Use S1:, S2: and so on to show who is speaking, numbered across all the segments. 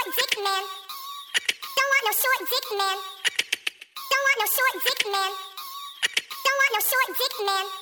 S1: short dick man. Don't want no short dick man. Don't want no short dick man. Don't want no short dick man.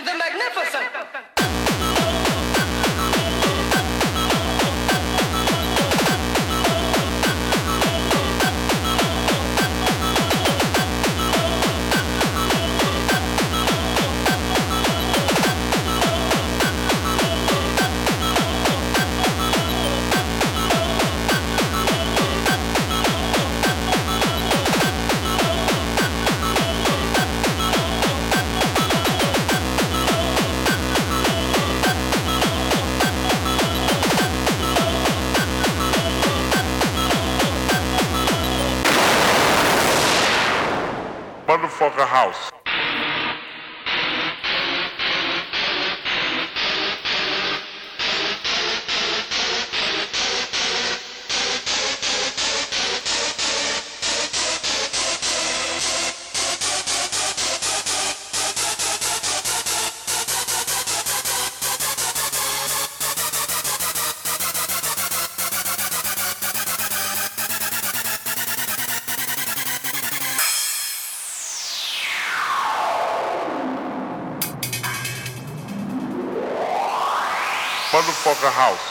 S2: and the magnificent.
S3: Motherfucker house.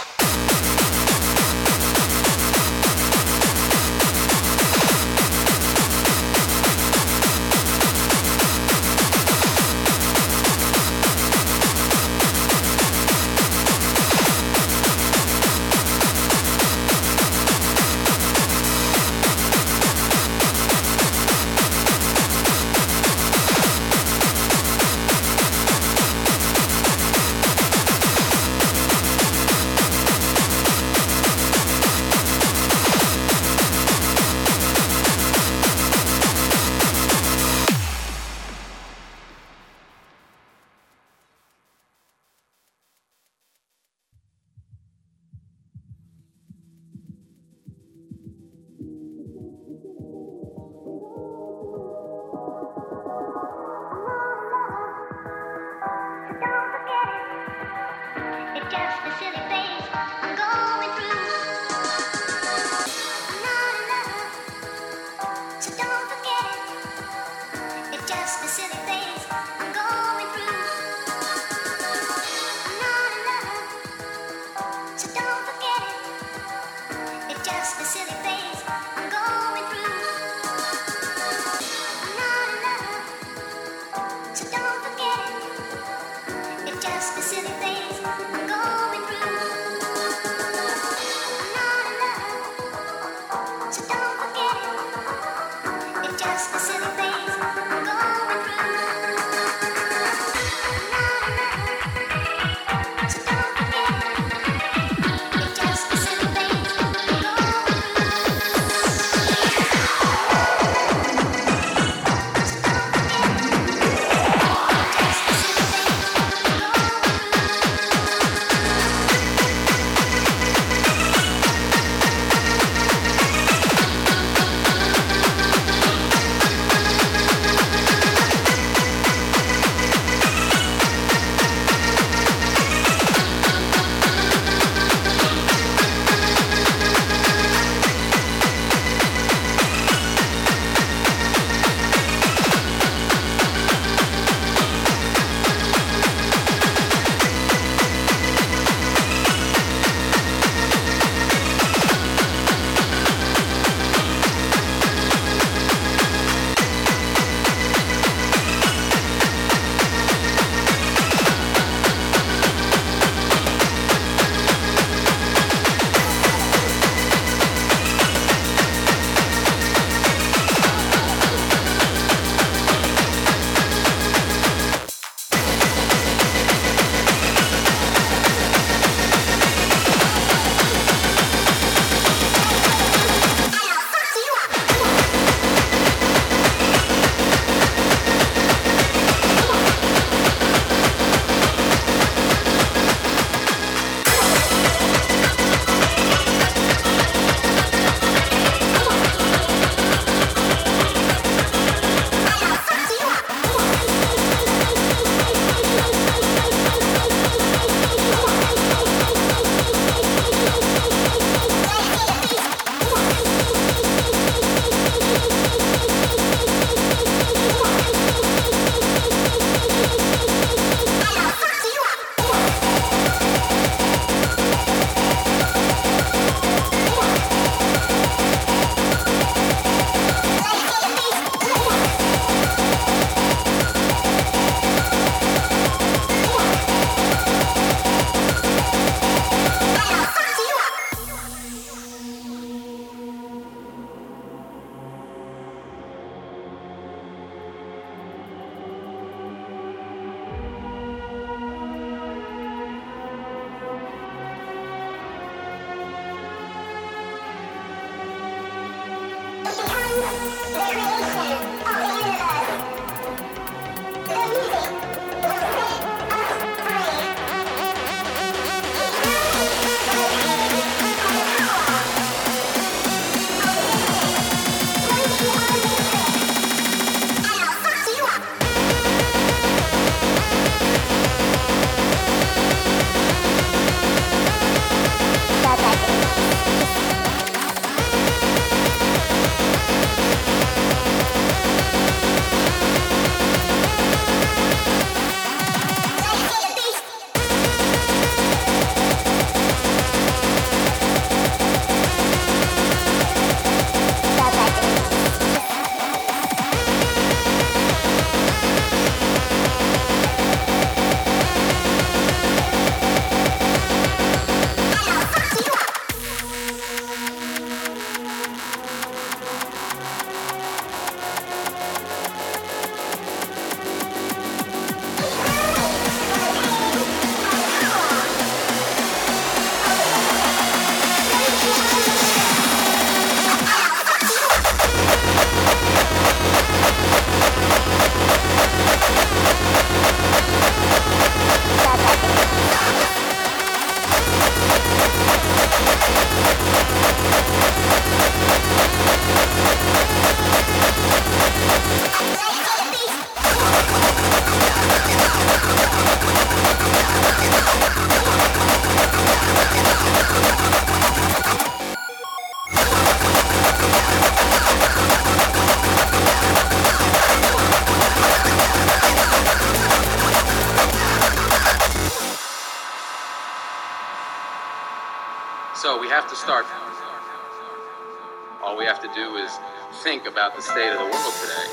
S2: Think about the state of the world today.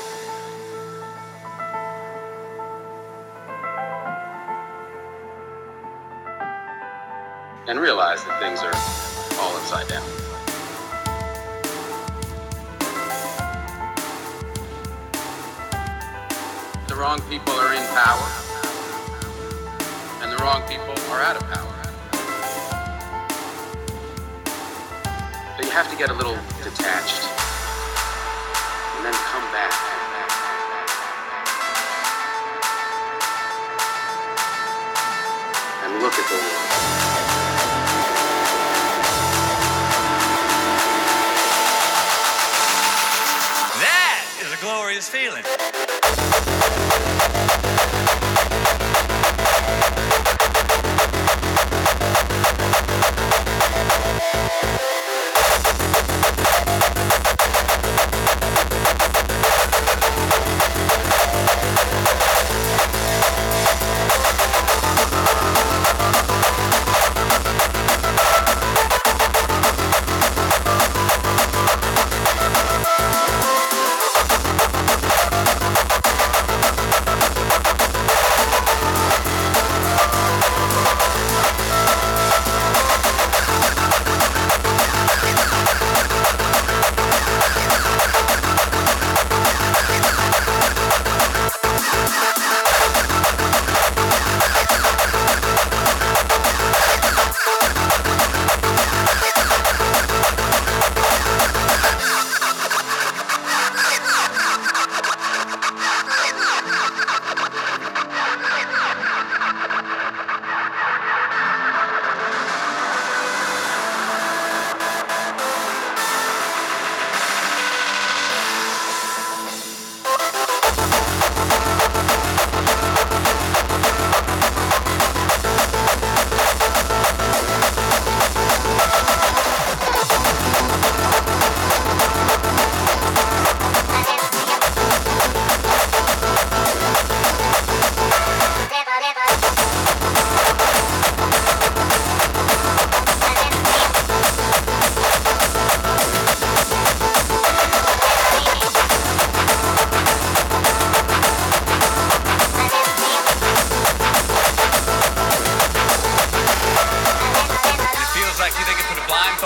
S2: And realize that things are all upside down. The wrong people are in power, and the wrong people are out of power. But you have to get a little detached then come back. And look at the world.
S4: That is a glorious feeling.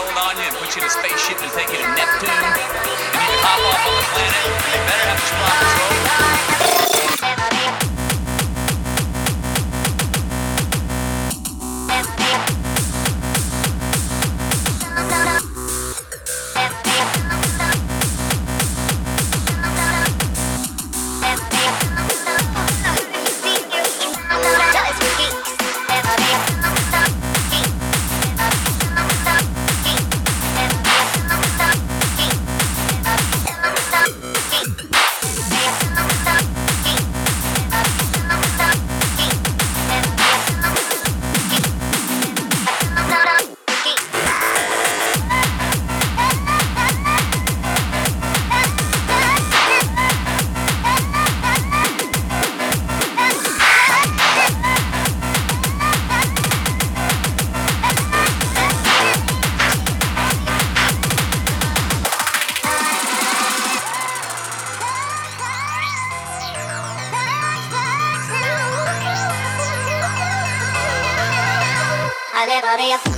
S4: A blindfold on you and put you in a spaceship and take you to Neptune. And you can hop off on the planet. They better have the sprockets roll.
S1: Thank